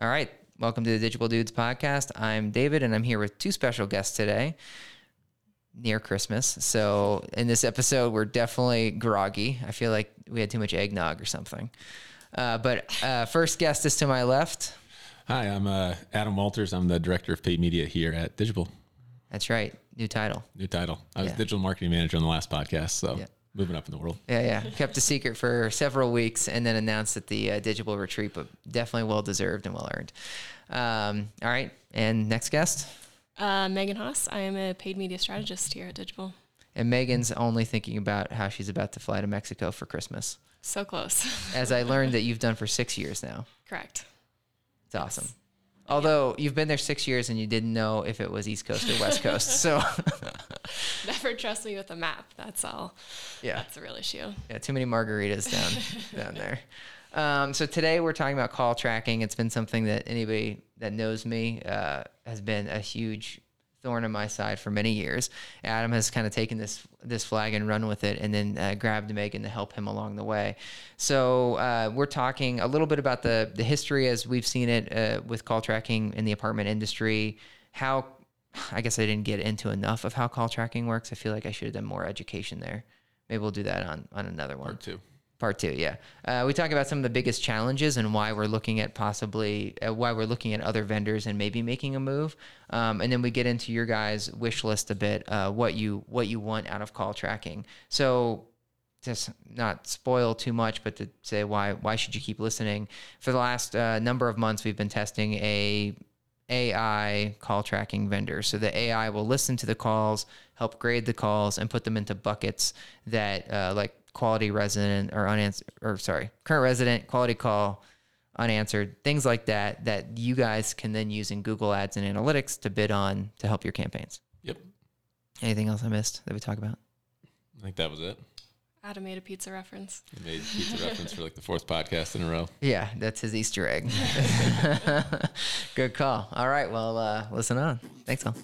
All right. Welcome to the Digital Dudes podcast. I'm David and I'm here with two special guests today near Christmas. So, in this episode, we're definitely groggy. I feel like we had too much eggnog or something. Uh, but uh, first guest is to my left. Hi, I'm uh, Adam Walters. I'm the director of paid media here at Digible. That's right. New title. New title. I was Yeah. digital marketing manager on the last podcast, so Yeah. Moving up in the world. Yeah, yeah. Kept a secret for several weeks and then announced at the uh, digital retreat, but definitely well deserved and well earned. Um, all right. And next guest. Uh, Megan Haas. I am a paid media strategist here at Digible. And Megan's only thinking about how she's about to fly to Mexico for Christmas, So close. as I learned that you've done for six years now. Correct. It's awesome. Although you've been there six years and you didn't know if it was East Coast or West Coast. So, Never trust me with a map. That's all. yeah. That's a real issue. Yeah, too many margaritas down down there. Um, so today we're talking about call tracking. It's been something that anybody that knows me uh, has been a huge thorn in my side for many years. Adam has kind of taken this this flag and run with it, and then uh, grabbed Megan to help him along the way. So uh, we're talking a little bit about the the history as we've seen it uh, with call tracking in the apartment industry. How I guess I didn't get into enough of how call tracking works. I feel like I should have done more education there. Maybe we'll do that on on another one. Part two. Part two, yeah. Uh, we talk about some of the biggest challenges and why we're looking at possibly uh, why we're looking at other vendors and maybe making a move. Um, and then we get into your guys' wish list a bit, uh, what you what you want out of call tracking. So just not spoil too much, but to say why why should you keep listening? For the last uh, number of months, we've been testing a AI call tracking vendor. So the AI will listen to the calls, help grade the calls, and put them into buckets that uh, like quality resident or unanswered, or sorry, current resident, quality call, unanswered, things like that, that you guys can then use in Google Ads and Analytics to bid on to help your campaigns. Yep. Anything else I missed that we talk about? I think that was it. Adam made a pizza reference. I made pizza reference for like the fourth podcast in a row. Yeah, that's his Easter egg. Good call. All right, well, uh, listen on. Thanks, all.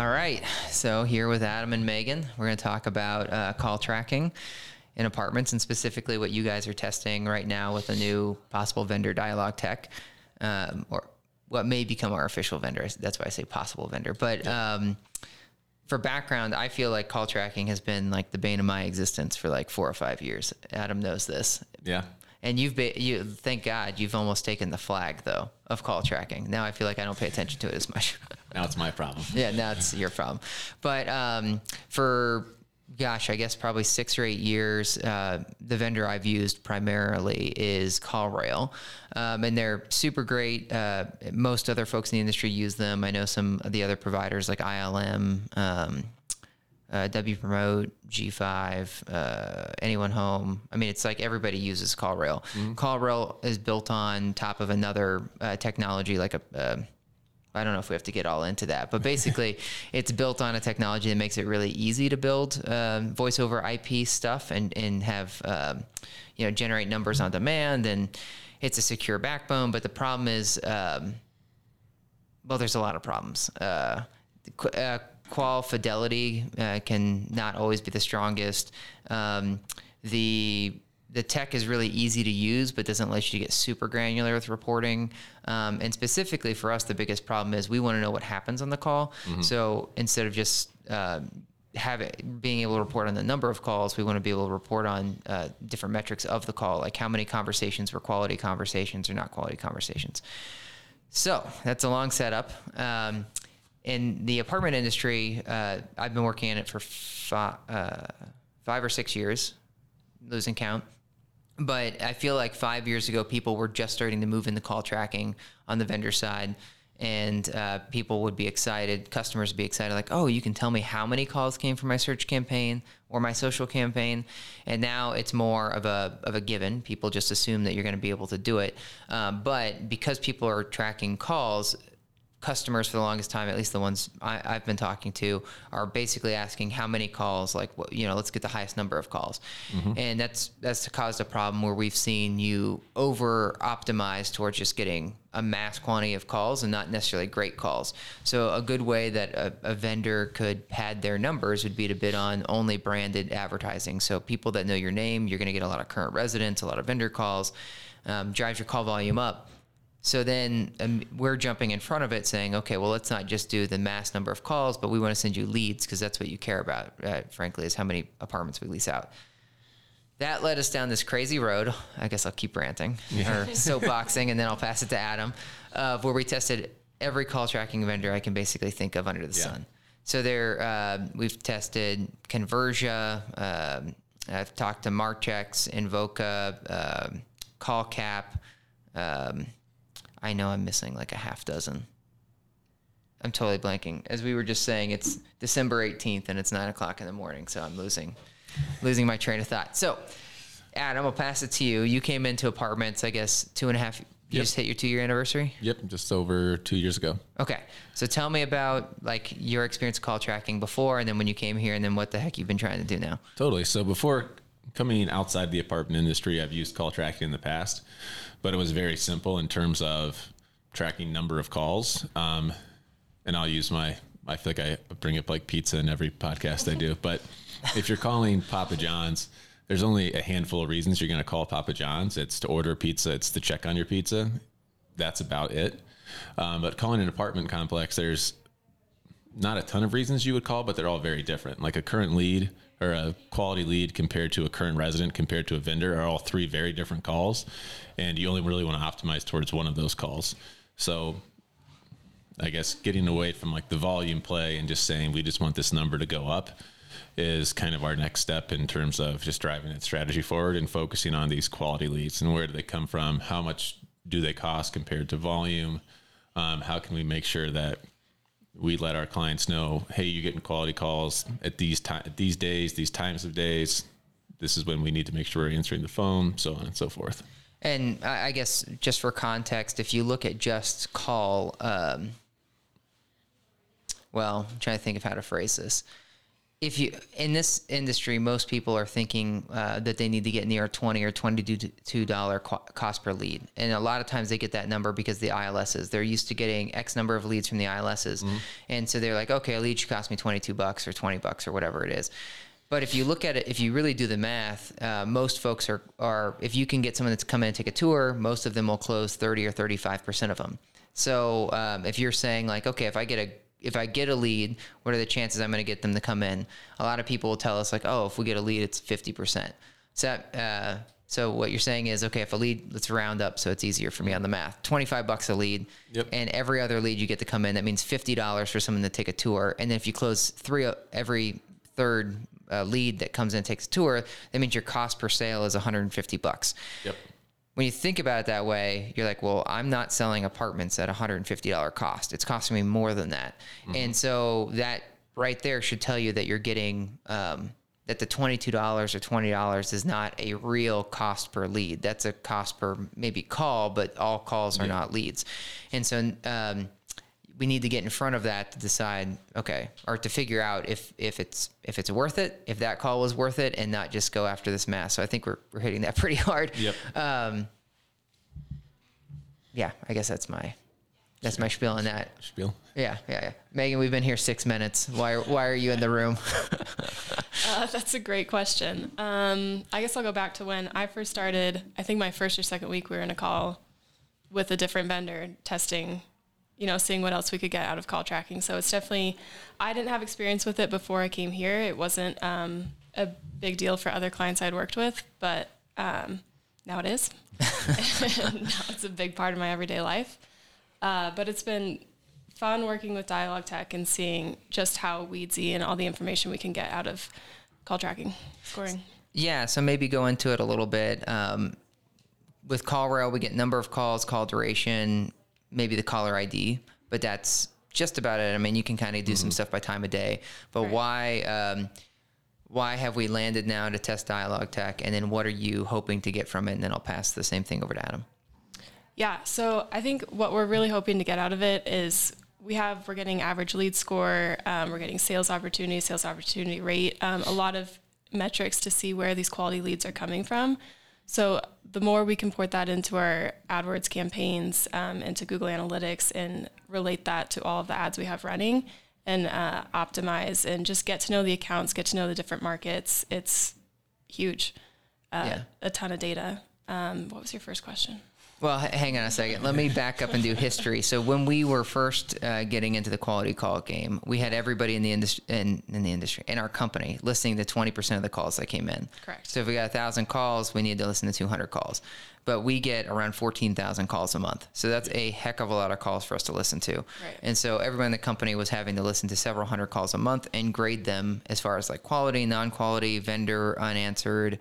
All right, so here with Adam and Megan, we're going to talk about uh, call tracking in apartments and specifically what you guys are testing right now with a new possible vendor Dialogtech um, or what may become our official vendor. That's why I say possible vendor. But um, for background, I feel like call tracking has been like the bane of my existence for like four or five years. Adam knows this. Yeah. And you've been, you thank God you've almost taken the flag though of call tracking. Now I feel like I don't pay attention to it as much. Now it's my problem. yeah, now it's your problem. But um, for gosh, I guess probably six or eight years, uh, the vendor I've used primarily is CallRail, um, and they're super great. Uh, most other folks in the industry use them. I know some of the other providers like ILM. Um, uh, Wpromote, G5, uh, Anyone Home. I mean, it's like everybody uses CallRail. CallRail is built on top of another uh, technology, like a. Uh, I don't know if we have to get all into that, but basically, it's built on a technology that makes it really easy to build um, voice over IP stuff and and have um, you know generate numbers on demand, and it's a secure backbone. But the problem is, um, well, there's a lot of problems. Uh, uh, qual fidelity uh, can not always be the strongest. Um, the the tech is really easy to use, but doesn't let you get super granular with reporting. Um, and specifically for us, the biggest problem is we want to know what happens on the call. So instead of just uh, have it, being able to report on the number of calls, we want to be able to report on uh, different metrics of the call, like how many conversations were quality conversations or not quality conversations. So that's a long setup. Um, in the apartment industry, uh, I've been working in it for uh, five or six years, losing count. But I feel like five years ago, people were just starting to move into call tracking on the vendor side. And uh, people would be excited, customers would be excited, like, oh, you can tell me how many calls came from my search campaign or my social campaign. And now it's more of a, of a given. People just assume that you're going to be able to do it. Um, but because people are tracking calls, customers for the longest time, at least the ones I, I've been talking to, are basically asking how many calls, like what you know, let's get the highest number of calls, and that's that's caused a problem where we've seen you over optimize towards just getting a mass quantity of calls and not necessarily great calls. So a good way that a, a vendor could pad their numbers would be to bid on only branded advertising. So people that know your name, you're going to get a lot of current residents, a lot of vendor calls, um, drives your call volume up. So then um, we're jumping in front of it saying, okay, well, let's not just do the mass number of calls, but we want to send you leads because that's what you care about, uh, frankly, is how many apartments we lease out. That led us down this crazy road. I guess I'll keep ranting or soapboxing and then I'll pass it to Adam, uh, where we tested every call tracking vendor I can basically think of under the Yeah. sun. So there, uh, we've tested Conversia. Um, I've talked to Marchex, Invoca, um, CallCap. Um, I know I'm missing like a half dozen. I'm totally blanking. As we were just saying, it's December 18th and it's nine o'clock in the morning, so I'm losing, losing my train of thought. So, Adam, I'll pass it to you. You came into apartments, I guess, two and a half. You Yep. just hit your two-year anniversary. Yep, just over two years ago. Okay, so tell me about like your experience call tracking before, and then when you came here, and then what the heck you've been trying to do now. Totally. So before coming outside the apartment industry, I've used call tracking in the past, but it was very simple in terms of tracking number of calls. Um, and I'll use my, I feel like I bring up like pizza in every podcast I do, but if you're calling Papa John's, there's only a handful of reasons you're going to call Papa John's. It's to order pizza. It's to check on your pizza. That's about it. Um, but calling an apartment complex, there's not a ton of reasons you would call, but they're all very different. Like a current lead or a quality lead compared to a current resident compared to a vendor are all three very different calls. And you only really want to optimize towards one of those calls. So I guess getting away from like the volume play and just saying we just want this number to go up is kind of our next step in terms of just driving that strategy forward and focusing on these quality leads and where do they come from? How much do they cost compared to volume? Um, how can we make sure that we let our clients know, hey, you're getting quality calls at these time, these days, these times of days. This is when we need to make sure we're answering the phone, so on and so forth. And I guess just for context, if you look at just call, um, well, I'm trying to think of how to phrase this. If you in this industry, most people are thinking uh, that they need to get near twenty or twenty-two dollar cost per lead, and a lot of times they get that number because the ILSs they're used to getting X number of leads from the ILSs, and so they're like, okay, a lead should cost me twenty-two bucks or twenty bucks or whatever it is. But if you look at it, if you really do the math, uh, most folks are, are, if you can get someone that's come in and take a tour, most of them will close 30 or 35% of them. So um, if you're saying like, okay, if I get a, if I get a lead, what are the chances I'm going to get them to come in? A lot of people will tell us like, oh, if we get a lead, it's 50%. So that, uh, so what you're saying is, okay, if a lead, let's round up so it's easier for me on the math. 25 bucks a lead. Yep. And every other lead you get to come in, that means $50 for someone to take a tour. And then if you close three, every third uh, lead that comes in and takes a tour, that means your cost per sale is 150 bucks. Yep. When you think about it that way, you're like, well, I'm not selling apartments at $150 cost. It's costing me more than that. And so that right there should tell you that you're getting um, that the $22 or $20 is not a real cost per lead. That's a cost per maybe call, but all calls are not leads. And so um, we need to get in front of that to decide, okay, or to figure out if if it's if it's worth it, if that call was worth it, and not just go after this mass. So I think we're we're hitting that pretty hard. Yep. Um, yeah, I guess that's my that's my spiel on that. Spiel. Yeah, yeah, yeah. Megan, we've been here six minutes. Why are why are you in the room? Uh, that's a great question. Um, I guess I'll go back to when I first started. I think my first or second week, we were in a call with a different vendor testing, you know, seeing what else we could get out of call tracking. So it's definitely, I didn't have experience with it before I came here. It wasn't um, a big deal for other clients I'd worked with, but um, now it is. Now it's a big part of my everyday life. Uh, but it's been fun working with Dialogtech and seeing just how weedsy and all the information we can get out of call tracking scoring. Yeah, so maybe go into it a little bit. Um, with CallRail, we get number of calls, call duration, maybe the caller ID, but that's just about it. I mean, you can kind of do some stuff by time of day, but Right. why? Um, why have we landed now to test Dialogtech, and then what are you hoping to get from it? And then I'll pass the same thing over to Adam. Yeah, so I think what we're really hoping to get out of it is we have we're getting average lead score, um, we're getting sales opportunity, sales opportunity rate, um, a lot of metrics to see where these quality leads are coming from. So the more we can port that into our AdWords campaigns, um, into Google Analytics, and relate that to all of the ads we have running, and uh, optimize, and just get to know the accounts, get to know the different markets, it's huge. Uh, Yeah. A ton of data. Um, what was your first question? Well, hang on a second. Let me back up and do history. So when we were first uh, getting into the quality call game, we had everybody in the industry in, in the industry in our company listening to twenty percent of the calls that came in. Correct. So if we got a thousand calls, we need to listen to two hundred calls. But we get around fourteen thousand calls a month. So that's a heck of a lot of calls for us to listen to. Right. And so everyone in the company was having to listen to several hundred calls a month and grade them as far as like quality, non-quality, vendor, unanswered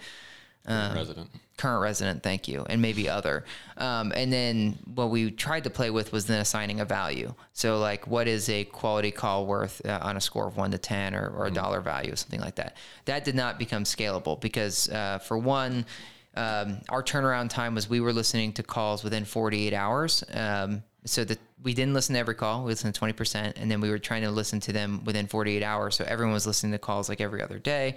resident. current resident, thank you, and maybe other. Um, and then what we tried to play with was then assigning a value. So like, what is a quality call worth uh, on a score of one to ten, or, or a dollar value, or something like that. That did not become scalable because uh, for one. Um, our turnaround time was we were listening to calls within 48 hours. Um, so that we didn't listen to every call, we listened to 20%, and then we were trying to listen to them within 48 hours. So everyone was listening to calls like every other day.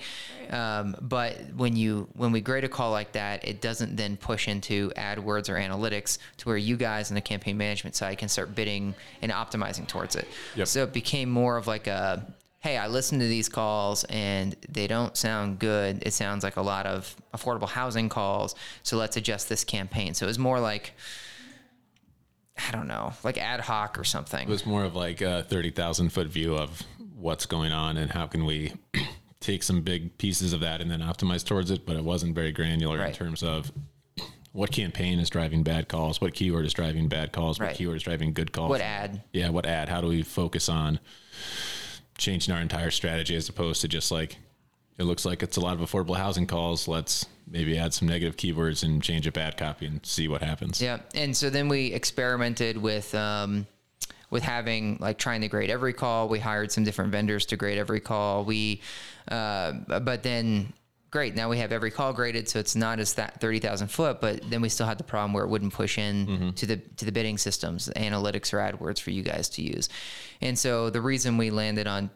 Um, but when you when we grade a call like that, it doesn't then push into AdWords or analytics to where you guys in the campaign management side can start bidding and optimizing towards it. Yep. So it became more of like a hey, I listened to these calls and they don't sound good. It sounds like a lot of affordable housing calls. So let's adjust this campaign. So it was more like, I don't know, like ad hoc or something. It was more of like a 30,000 foot view of what's going on and how can we take some big pieces of that and then optimize towards it. But it wasn't very granular in terms of what campaign is driving bad calls, what keyword is driving bad calls, what Right. keyword is driving good calls. What ad? Yeah, what ad? How do we focus on changing our entire strategy as opposed to just like, it looks like it's a lot of affordable housing calls. Let's maybe add some negative keywords and change up ad copy and see what happens. Yeah, and so then we experimented with um, with having like trying to grade every call. We hired some different vendors to grade every call. We, uh, but then great now we have every call graded, so it's not as that thirty thousand foot. But then we still had the problem where it wouldn't push in to the to the bidding systems, analytics or AdWords for you guys to use. And so the reason we landed on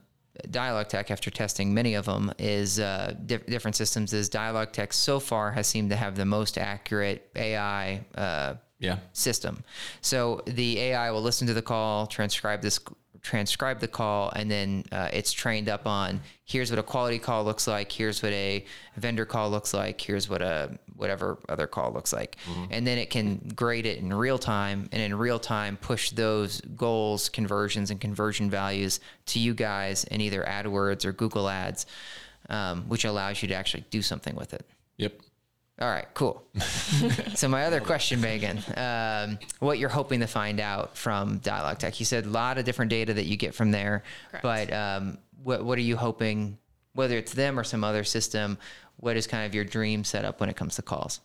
Dialogtech after testing many of them is uh, diff- different systems. Is Dialogtech so far has seemed to have the most accurate AI uh, Yeah. system. So the AI will listen to the call, transcribe this, transcribe the call, and then uh, it's trained up on here's what a quality call looks like, here's what a vendor call looks like, here's what a whatever other call looks like, and then it can grade it in real time, and in real time push those goals, conversions, and conversion values to you guys in either AdWords or Google Ads, um, which allows you to actually do something with it. Yep. All right, cool. so my other question, Megan, um, what you're hoping to find out from Dialogtech? You said a lot of different data that you get from there, Correct. but um, what what are you hoping? Whether it's them or some other system, what is kind of your dream setup when it comes to calls?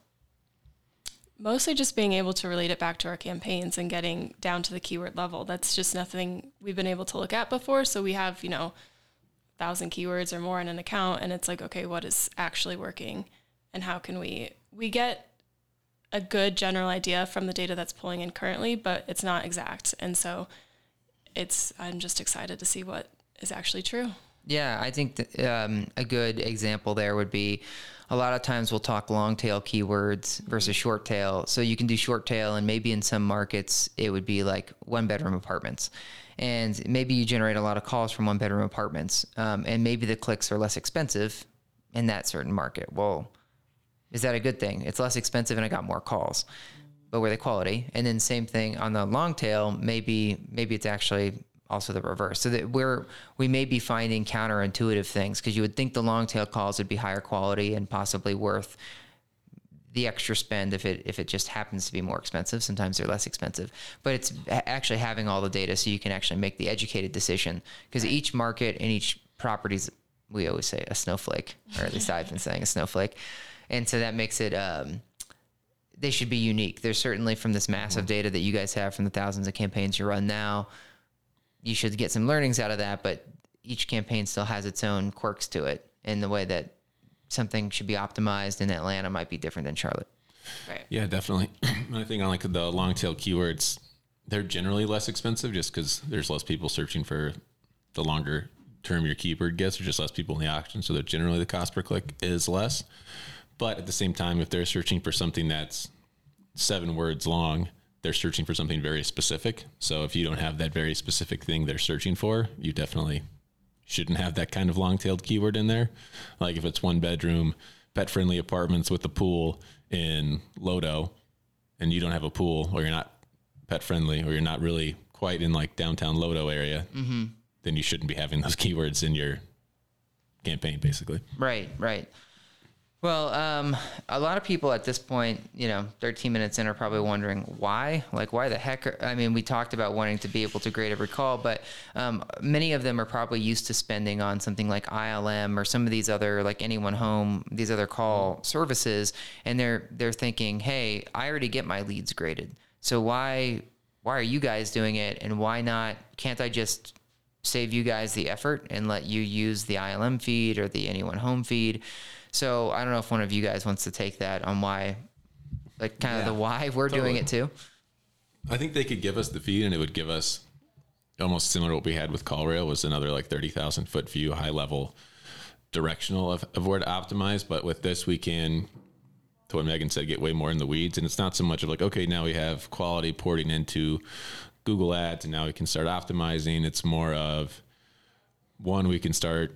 Mostly just being able to relate it back to our campaigns and getting down to the keyword level. That's just nothing we've been able to look at before. So we have, you know, thousand keywords or more in an account and it's like, okay, what is actually working and how can we we get a good general idea from the data that's pulling in currently, but it's not exact. And so it's I'm just excited to see what is actually true. Yeah, I think um, a good example there would be a lot of times we'll talk long tail keywords versus short tail. So you can do short tail, and maybe in some markets it would be like one bedroom apartments. And maybe you generate a lot of calls from one bedroom apartments, um, and maybe the clicks are less expensive in that certain market. Well, is that a good thing? It's less expensive and I got more calls, but were they quality? And then same thing on the long tail. Maybe maybe it's actually also the reverse. So that we're we may be finding counterintuitive things because you would think the long tail calls would be higher quality and possibly worth the extra spend if it if it just happens to be more expensive. Sometimes they're less expensive, but it's actually having all the data so you can actually make the educated decision because each market and each properties we always say a snowflake, or at least I've been saying a snowflake, and so that makes it. Um, they should be unique. There's certainly from this massive data that you guys have from the thousands of campaigns you run now, you should get some learnings out of that. But each campaign still has its own quirks to it, in the way that something should be optimized in Atlanta might be different than Charlotte. Right. Yeah, definitely. I think on like the long tail keywords, they're generally less expensive just because there's less people searching for the longer term your keyword gets. There's just less people in the auction, so that generally the cost per click is less. But at the same time, if they're searching for something that's seven words long, they're searching for something very specific. So if you don't have that very specific thing they're searching for, you definitely shouldn't have that kind of long tailed keyword in there. Like if it's one bedroom, pet friendly apartments with a pool in Lodo, and you don't have a pool or you're not pet friendly or you're not really quite in like downtown Lodo area, mm-hmm. then you shouldn't be having those keywords in your campaign, basically. Right, right. Well, um, a lot of people at this point, you know, 13 minutes in are probably wondering why. Like, why the heck? Are, I mean, we talked about wanting to be able to grade every call, but um, many of them are probably used to spending on something like ILM or some of these other, like Anyone Home, these other call services, and they're they're thinking, hey, I already get my leads graded, so why why are you guys doing it, and why not? Can't I just save you guys the effort and let you use the ILM feed or the Anyone Home feed? So I don't know if one of you guys wants to take that on why, like kind of the why we're totally. doing it too. I think they could give us the feed and it would give us almost similar to what we had with CallRail was another like 30,000 foot view, high level directional of, of where to optimize. But with this, we can, to what Megan said, get way more in the weeds. And it's not so much of like, okay, now we have quality porting into Google ads and now we can start optimizing. It's more of one, we can start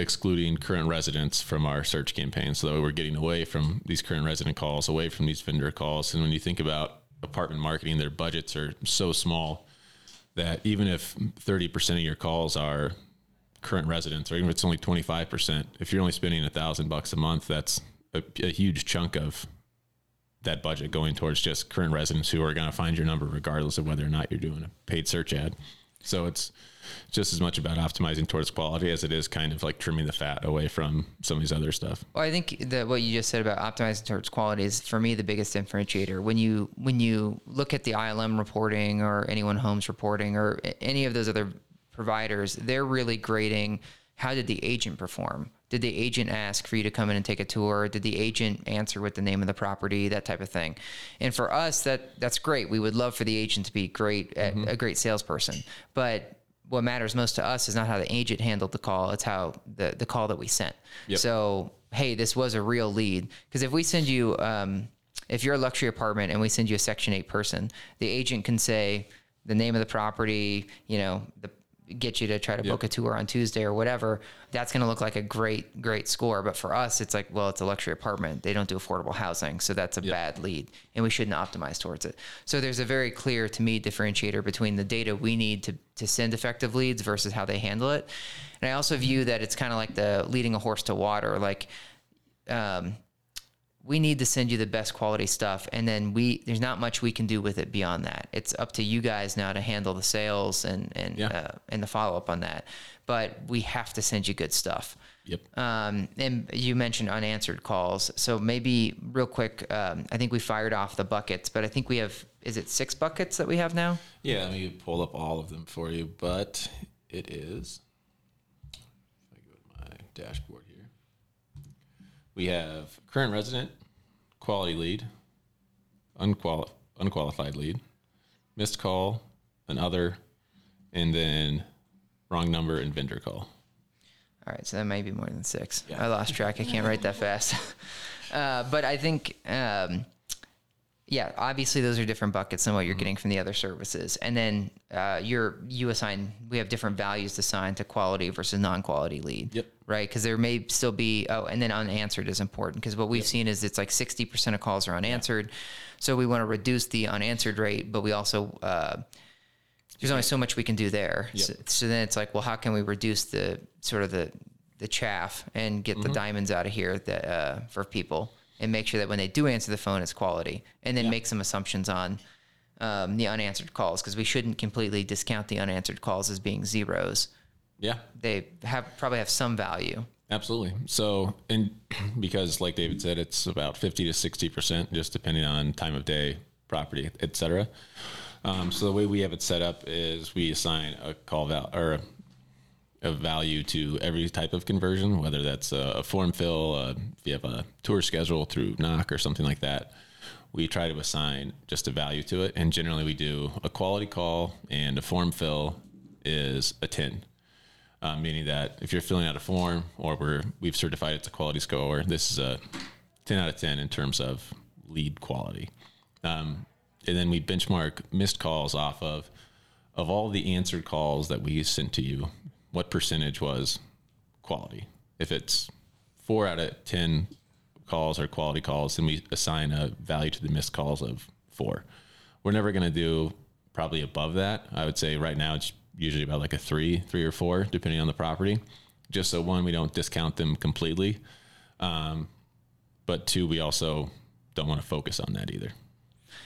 excluding current residents from our search campaign. So we're getting away from these current resident calls, away from these vendor calls. And when you think about apartment marketing, their budgets are so small that even if 30% of your calls are current residents, or even if it's only 25%, if you're only spending a thousand bucks a month, that's a, a huge chunk of that budget going towards just current residents who are going to find your number regardless of whether or not you're doing a paid search ad. So it's just as much about optimizing towards quality as it is kind of like trimming the fat away from some of these other stuff. Well, I think that what you just said about optimizing towards quality is for me the biggest differentiator. When you when you look at the ILM reporting or anyone homes reporting or any of those other providers, they're really grading how did the agent perform? Did the agent ask for you to come in and take a tour? Did the agent answer with the name of the property? That type of thing. And for us, that that's great. We would love for the agent to be great, mm-hmm. a great salesperson. But what matters most to us is not how the agent handled the call; it's how the the call that we sent. Yep. So, hey, this was a real lead. Because if we send you, um, if you're a luxury apartment and we send you a Section Eight person, the agent can say the name of the property, you know, the get you to try to yep. book a tour on Tuesday or whatever, that's going to look like a great, great score. But for us, it's like, well, it's a luxury apartment. They don't do affordable housing. So that's a yep. bad lead and we shouldn't optimize towards it. So there's a very clear, to me, differentiator between the data we need to, to send effective leads versus how they handle it. And I also view that it's kind of like the leading a horse to water. Like, um, we need to send you the best quality stuff and then we there's not much we can do with it beyond that. It's up to you guys now to handle the sales and and yeah. uh, and the follow-up on that. But we have to send you good stuff. Yep. Um, and you mentioned unanswered calls. So maybe real quick um, i think we fired off the buckets but i think we have is it six buckets that we have now? Yeah let me pull up all of them for you but it is if i go to my dashboard we have current resident, quality lead, unquali- unqualified lead, missed call, an other, and then wrong number and vendor call. All right, so that might be more than six. Yeah. I lost track. I can't write that fast. Uh, but I think um, yeah, obviously those are different buckets than what you're mm-hmm. getting from the other services. And then uh, you're you assign we have different values assigned to quality versus non-quality lead. Yep. Right, because there may still be oh, and then unanswered is important because what we've yep. seen is it's like sixty percent of calls are unanswered, yeah. so we want to reduce the unanswered rate, but we also uh, there's only so much we can do there. Yep. So, so, then it's like, well, how can we reduce the sort of the the chaff and get mm-hmm. the diamonds out of here that uh, for people? And make sure that when they do answer the phone, it's quality, and then yeah. make some assumptions on um, the unanswered calls because we shouldn't completely discount the unanswered calls as being zeros. Yeah, they have probably have some value. Absolutely. So, and because like David said, it's about fifty to sixty percent, just depending on time of day, property, etc. Um, so the way we have it set up is we assign a call val or of value to every type of conversion, whether that's a, form fill, uh, if you have a tour schedule through Knock or something like that, we try to assign just a value to it. And generally, we do a quality call and a form fill is a 10. Uh, meaning that if you're filling out a form or we're we've certified it's a quality score, this is a 10 out of 10 in terms of lead quality. Um, and then we benchmark missed calls off of of all the answered calls that we sent to you. What percentage was quality? If it's four out of 10 calls are quality calls, then we assign a value to the missed calls of four. We're never going to do probably above that. I would say right now it's usually about like a three, three or four, depending on the property. Just so one, we don't discount them completely. Um, but two, we also don't want to focus on that either.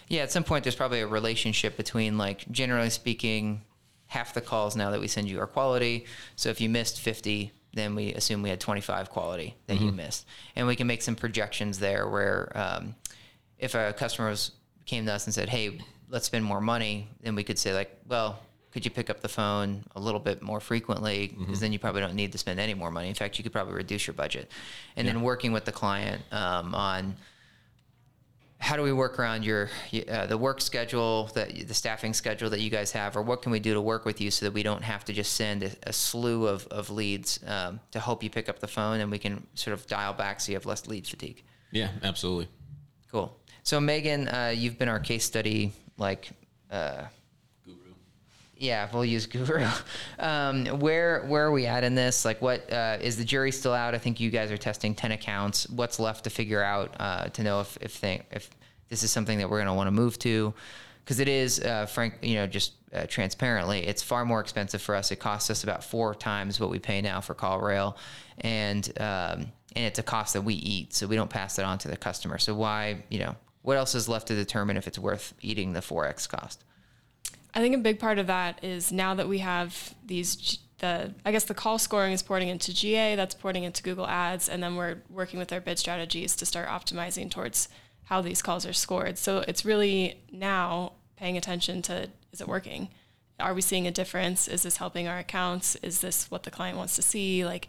Yeah, at some point, there's probably a relationship between, like, generally speaking, half the calls now that we send you are quality. So if you missed 50, then we assume we had 25 quality that mm-hmm. you missed. And we can make some projections there where um, if a customer was, came to us and said, hey, let's spend more money, then we could say, like, well, could you pick up the phone a little bit more frequently? Because mm-hmm. then you probably don't need to spend any more money. In fact, you could probably reduce your budget. And yeah. then working with the client um, on how do we work around your uh, the work schedule that the staffing schedule that you guys have, or what can we do to work with you so that we don't have to just send a, a slew of, of leads um, to help you pick up the phone, and we can sort of dial back so you have less lead fatigue. Yeah, absolutely. Cool. So Megan, uh, you've been our case study like. Uh, yeah, we'll use Guru. Um, where where are we at in this? Like, what uh, is the jury still out? I think you guys are testing ten accounts. What's left to figure out uh, to know if if think, if this is something that we're going to want to move to? Because it is, uh, frank, you know, just uh, transparently, it's far more expensive for us. It costs us about four times what we pay now for CallRail, and um, and it's a cost that we eat, so we don't pass it on to the customer. So why, you know, what else is left to determine if it's worth eating the four x cost? I think a big part of that is now that we have these the I guess the call scoring is porting into GA, that's porting into Google Ads, and then we're working with our bid strategies to start optimizing towards how these calls are scored. So it's really now paying attention to is it working? Are we seeing a difference? Is this helping our accounts? Is this what the client wants to see? Like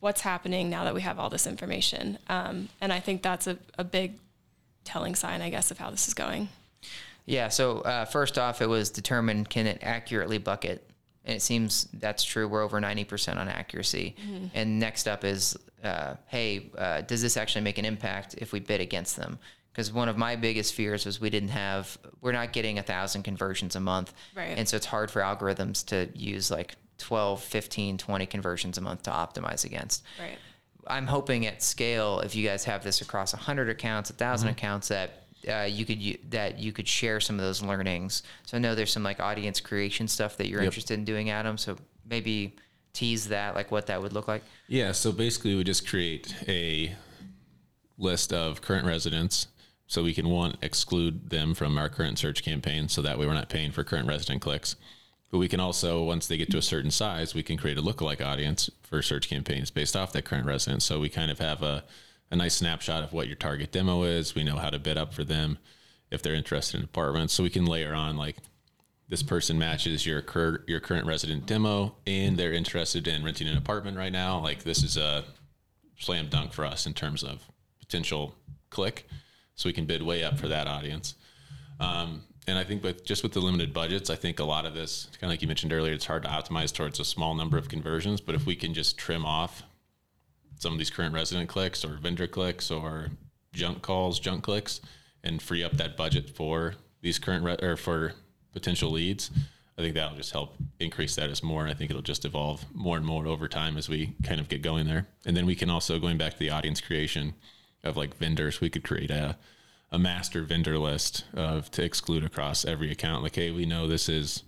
what's happening now that we have all this information? Um, and I think that's a, a big telling sign, I guess, of how this is going. Yeah. So uh, first off, it was determined can it accurately bucket, and it seems that's true. We're over ninety percent on accuracy. Mm-hmm. And next up is, uh, hey, uh, does this actually make an impact if we bid against them? Because one of my biggest fears was we didn't have, we're not getting a thousand conversions a month, right. and so it's hard for algorithms to use like 12, 15, 20 conversions a month to optimize against. Right. I'm hoping at scale, if you guys have this across 100 accounts, 1,000 mm-hmm. accounts, that uh, you could that you could share some of those learnings. So I know there's some like audience creation stuff that you're yep. interested in doing, Adam. So maybe tease that, like what that would look like. Yeah. So basically, we just create a list of current residents. So we can one exclude them from our current search campaign, so that way we're not paying for current resident clicks. But we can also, once they get to a certain size, we can create a lookalike audience for search campaigns based off that current resident. So we kind of have a a nice snapshot of what your target demo is. We know how to bid up for them if they're interested in apartments. So we can layer on like this person matches your cur- your current resident demo and they're interested in renting an apartment right now. Like this is a slam dunk for us in terms of potential click. So we can bid way up for that audience. Um, and I think with just with the limited budgets, I think a lot of this, kind of like you mentioned earlier, it's hard to optimize towards a small number of conversions. But if we can just trim off some of these current resident clicks or vendor clicks or junk calls, junk clicks, and free up that budget for these current re- or for potential leads. I think that'll just help increase that as more. I think it'll just evolve more and more over time as we kind of get going there. And then we can also going back to the audience creation of like vendors, we could create a a master vendor list of to exclude across every account. Like, hey, we know this is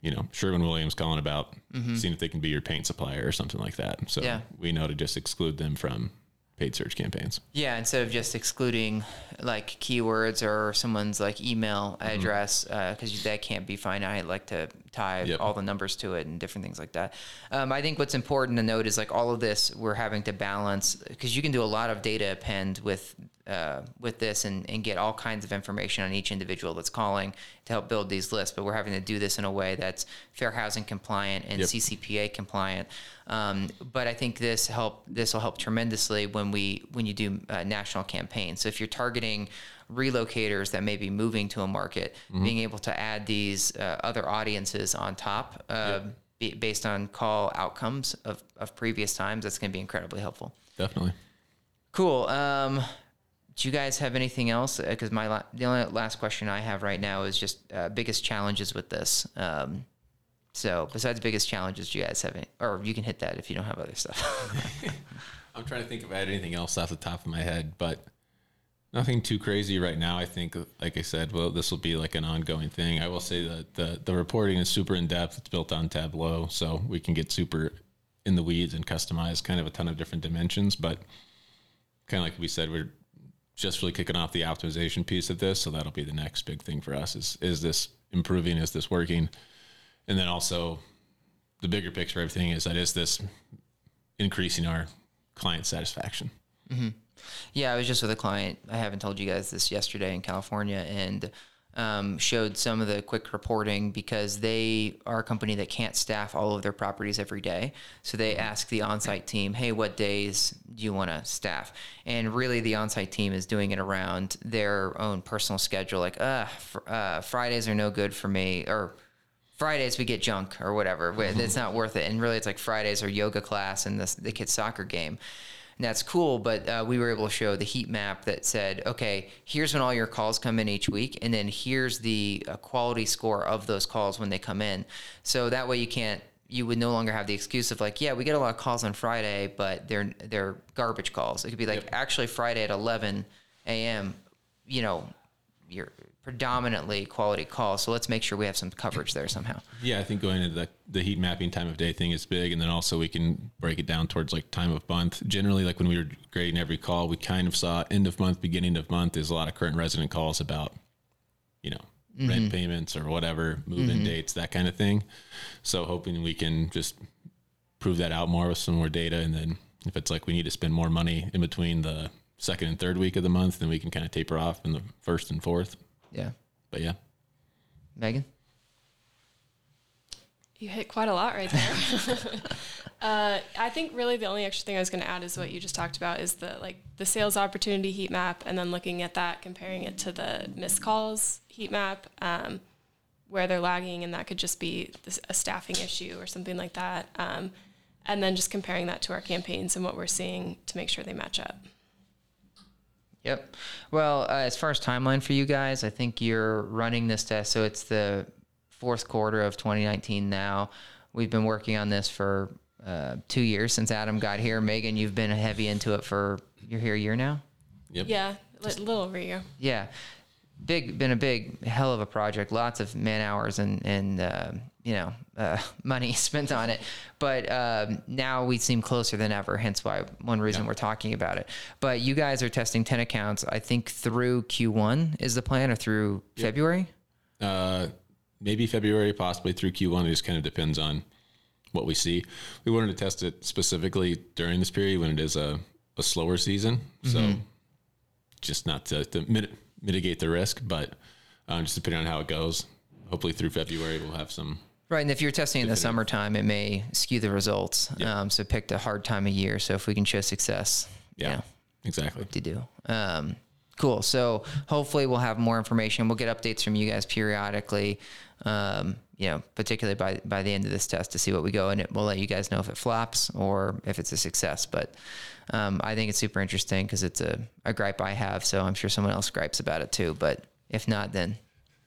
you know, Sherwin Williams calling about mm-hmm. seeing if they can be your paint supplier or something like that. So yeah. we know to just exclude them from paid search campaigns. Yeah, instead of just excluding like keywords or someone's like email mm-hmm. address, because mm-hmm. uh, that can't be finite. I like to tie yep. all the numbers to it and different things like that. Um, I think what's important to note is like all of this we're having to balance because you can do a lot of data append with uh, with this and, and get all kinds of information on each individual that's calling to help build these lists. But we're having to do this in a way that's fair housing compliant and yep. CCPA compliant. Um, but I think this help this will help tremendously when we when you do uh, national campaigns. So if you're targeting relocators that may be moving to a market, being able to add these uh, other audiences on top uh, be, based on call outcomes of, of previous times, that's going to be incredibly helpful. Definitely. Cool. Um, do you guys have anything else? Because my la- the only last question I have right now is just uh, biggest challenges with this. Um, so besides biggest challenges, you guys have any? Or you can hit that if you don't have other stuff. I'm trying to think if I had anything else off the top of my head, but nothing too crazy right now. I think, like I said, well, this will be like an ongoing thing. I will say that the the reporting is super in depth. It's built on Tableau, so we can get super in the weeds and customize kind of a ton of different dimensions. But kind of like we said, we're just really kicking off the optimization piece of this, so that'll be the next big thing for us. Is is this improving? Is this working? And then also the bigger picture of everything is that is this increasing our client satisfaction. Yeah, I was just with a client. I haven't told you guys this yesterday in California, and um, showed some of the quick reporting because they are a company that can't staff all of their properties every day. So they ask the on-site team, "Hey, what days do you want to staff?" And really, the on-site team is doing it around their own personal schedule. Like, uh, fr- uh Fridays are no good for me, or Fridays we get junk or whatever. It's not worth it. And really, it's like Fridays are yoga class and the, the kids' soccer game. And that's cool, but uh, we were able to show the heat map that said, okay, here's when all your calls come in each week, and then here's the uh, quality score of those calls when they come in. So that way you can't, you would no longer have the excuse of like, yeah, we get a lot of calls on Friday, but they're they're garbage calls. It could be like actually Friday at 11 a.m. You know, you're predominantly quality calls. So let's make sure we have some coverage there somehow. Yeah, I think going into the, the heat mapping time of day thing is big. And then also we can break it down towards like time of month. Generally, like when we were grading every call, we kind of saw end of month, beginning of month. There's a lot of current resident calls about, you know, mm-hmm. rent payments or whatever, move in mm-hmm. dates, that kind of thing. So hoping we can just prove that out more with some more data. And then if it's like we need to spend more money in between the second and third week of the month, then we can kind of taper off in the first and fourth. Yeah. But yeah. Megan? You hit quite a lot right there. uh, I think really the only extra thing I was going to add is what you just talked about is the like the sales opportunity heat map, and then looking at that, comparing it to the missed calls heat map, um, where they're lagging, and that could just be this, a staffing issue or something like that, um, and then just comparing that to our campaigns and what we're seeing to make sure they match up. Yep. Well, uh, as far as timeline for you guys, I think you're running this test. So it's the fourth quarter of 2019 now. We've been working on this for uh, two years since Adam got here. Megan, you've been heavy into it for, you're here a year now? Yep. Yeah, a little over a year. Yeah. Big, been a big hell of a project. Lots of man hours and, and, uh, you know, uh, money spent on it. But um, now we seem closer than ever, hence why one reason Yeah. we're talking about it. But you guys are testing 10 accounts, I think through Q1 is the plan or through February? Uh, maybe February, possibly through Q1. It just kind of depends on what we see. We wanted to test it specifically during this period when it is a, a slower season. So just not to, to mit- mitigate the risk, but um, just depending on how it goes. Hopefully through February, we'll have some. Right, and if you're testing in the summertime, it may skew the results. Yeah. Um, so picked a hard time of year. So if we can show success, Yeah, yeah, exactly. to do. Um, cool. So hopefully we'll have more information. We'll get updates from you guys periodically. Um, you know, particularly by by the end of this test to see what we go, and it, we'll let you guys know if it flops or if it's a success. But um, I think it's super interesting because it's a, a gripe I have. So I'm sure someone else gripes about it too. But if not, then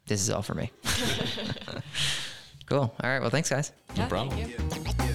this is all for me. cool. All right. Well, thanks, guys. No Yeah, problem. Thank you.